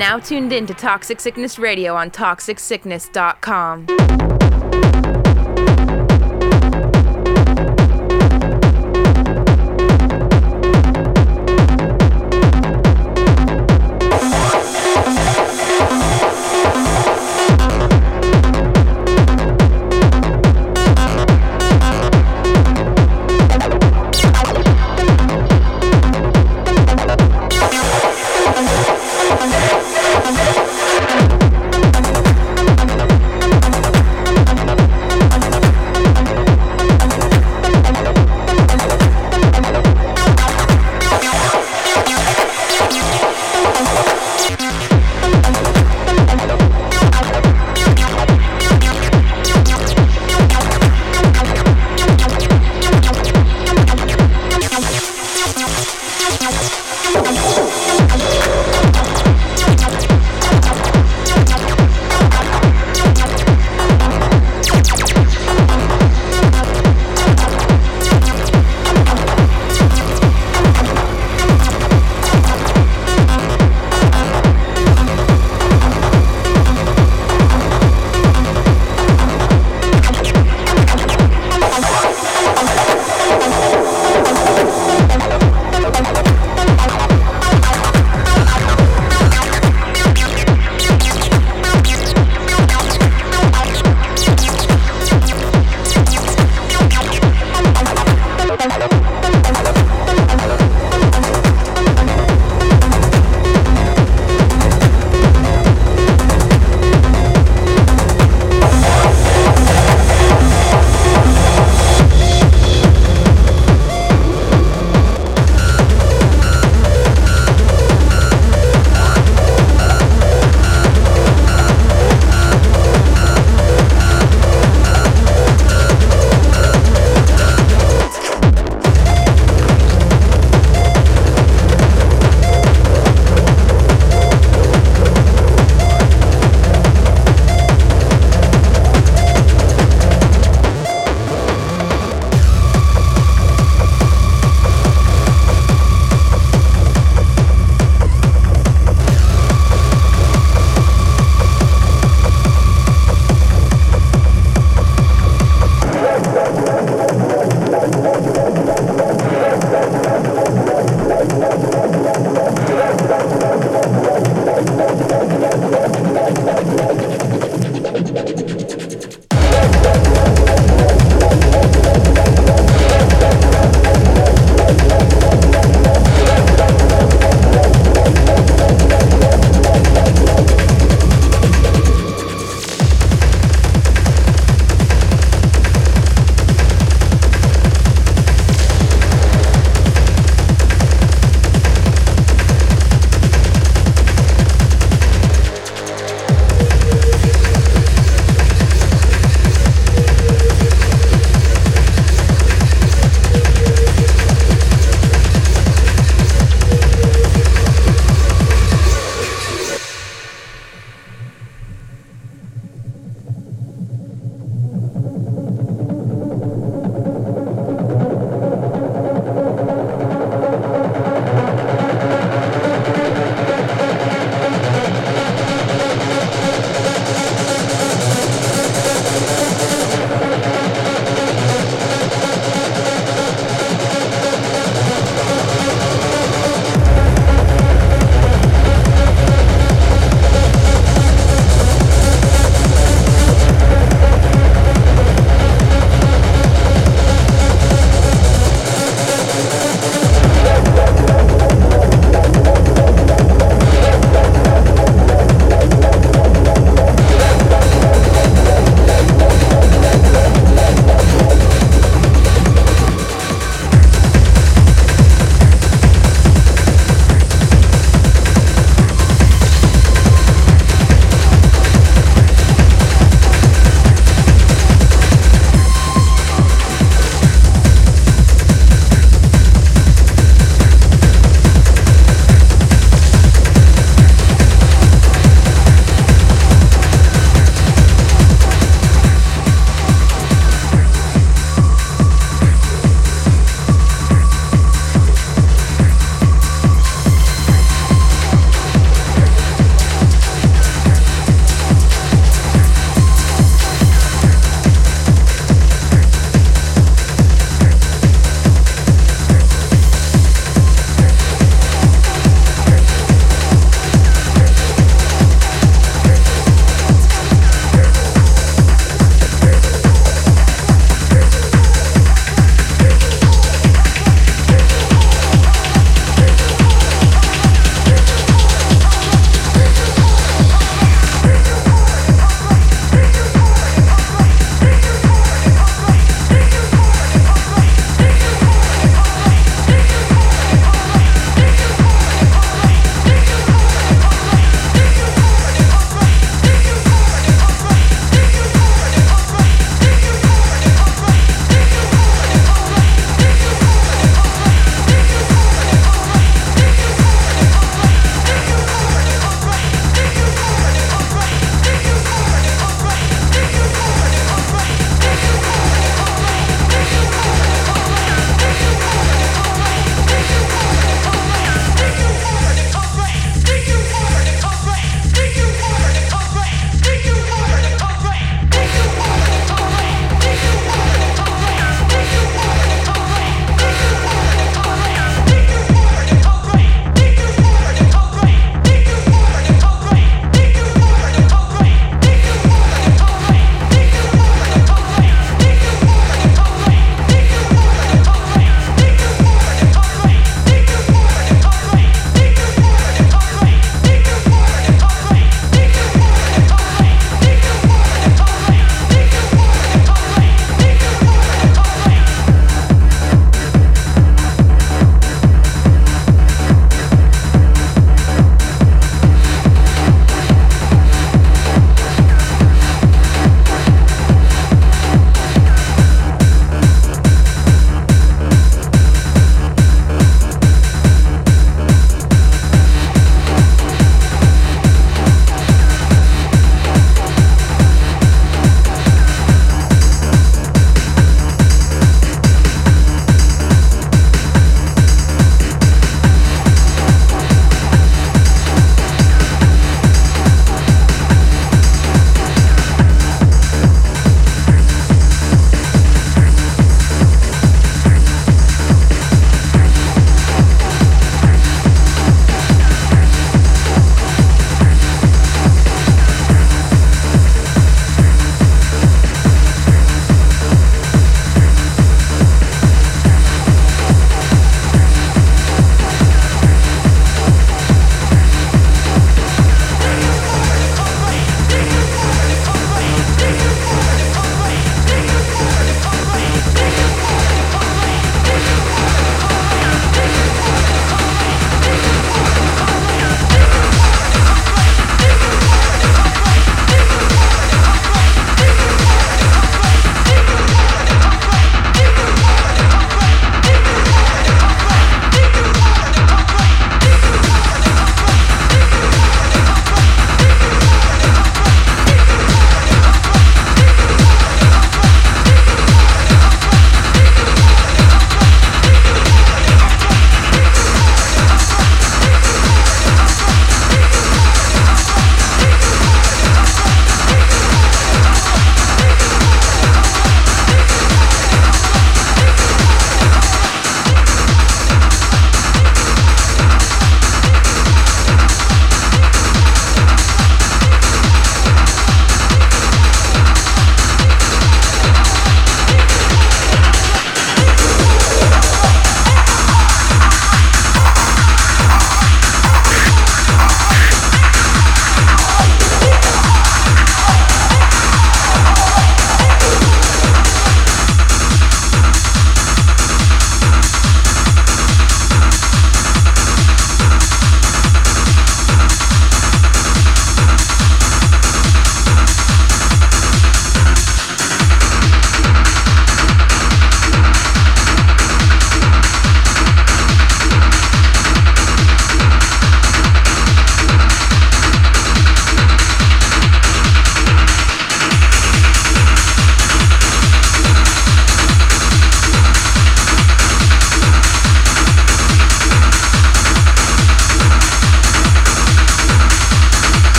Now tuned in to Toxic Sickness Radio on toxicsickness.com.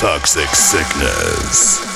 Toxic Sickness.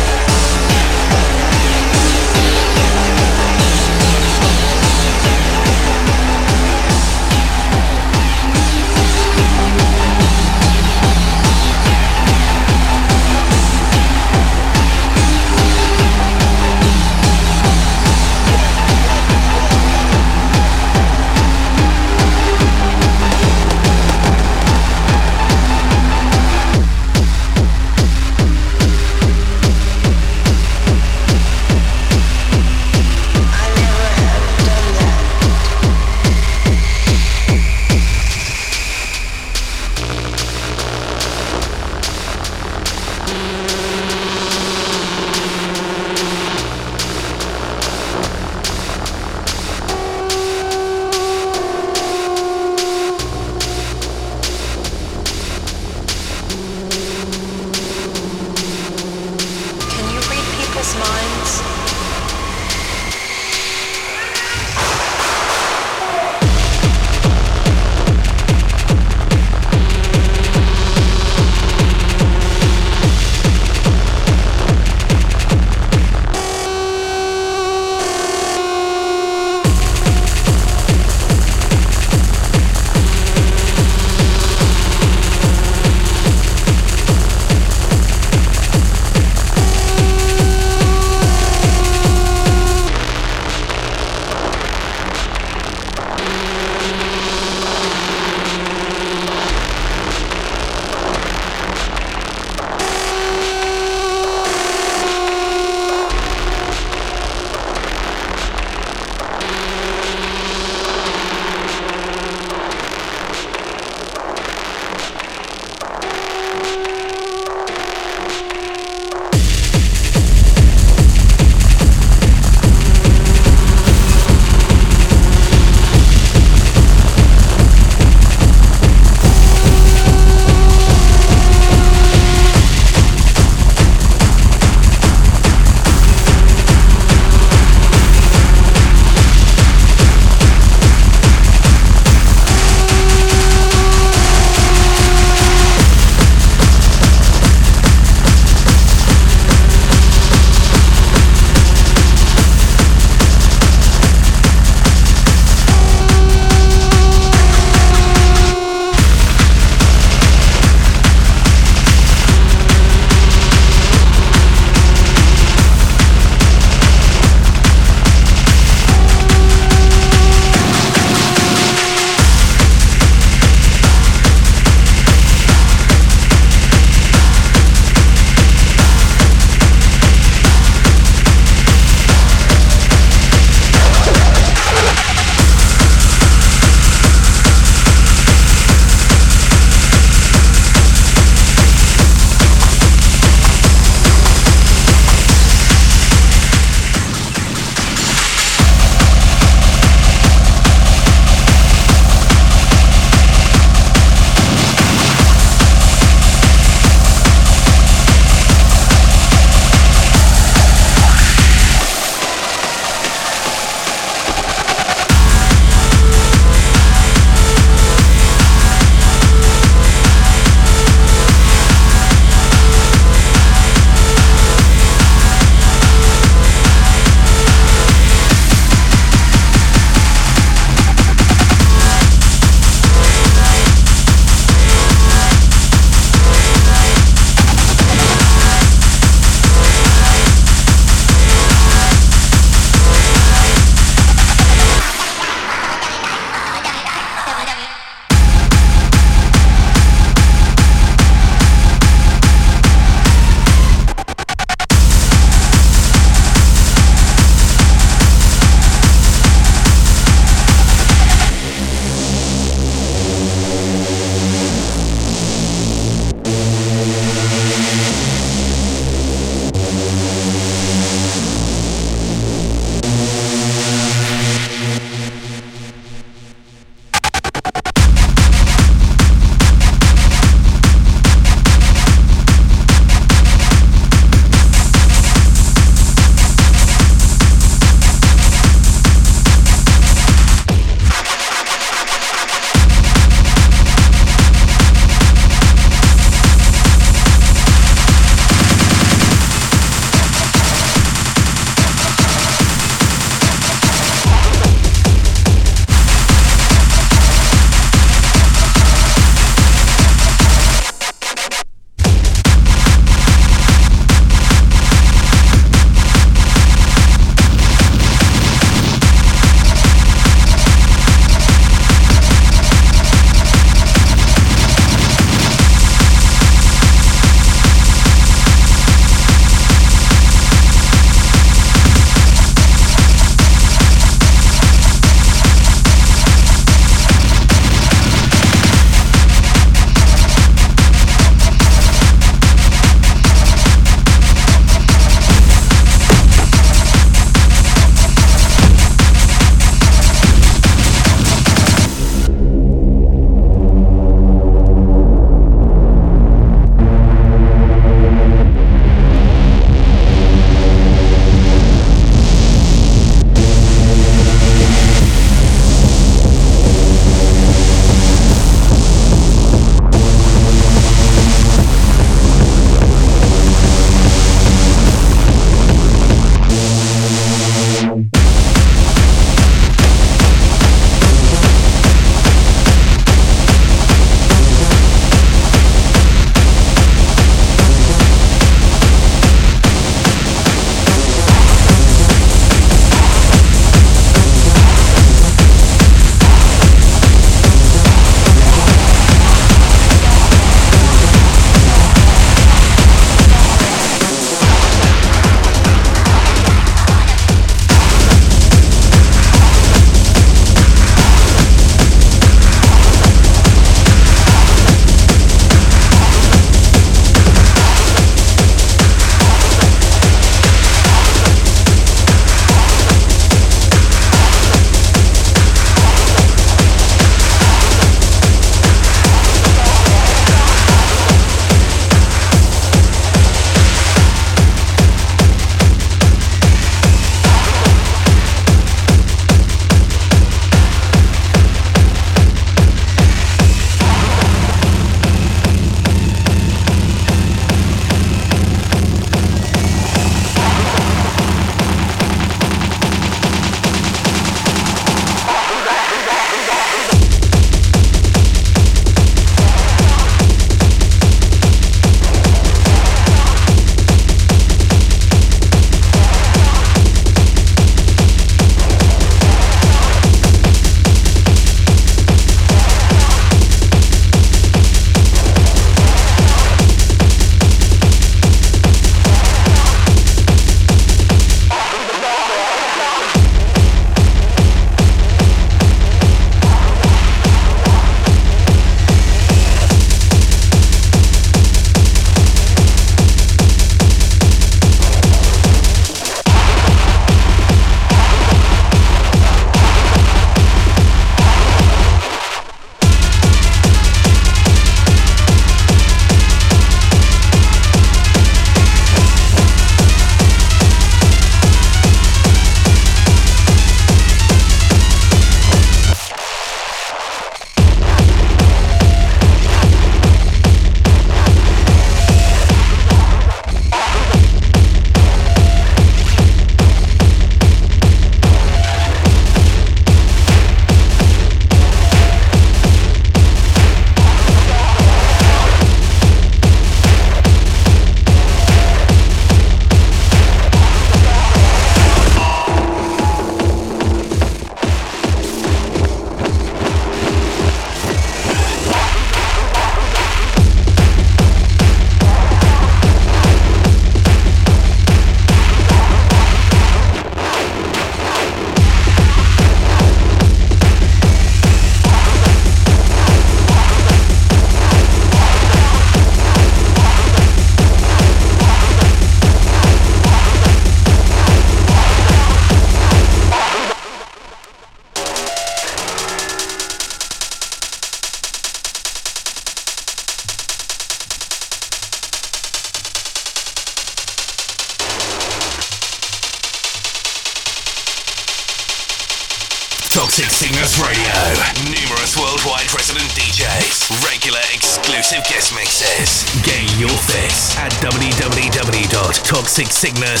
www.toxicsickness.com.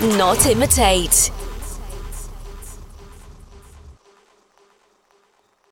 not imitate.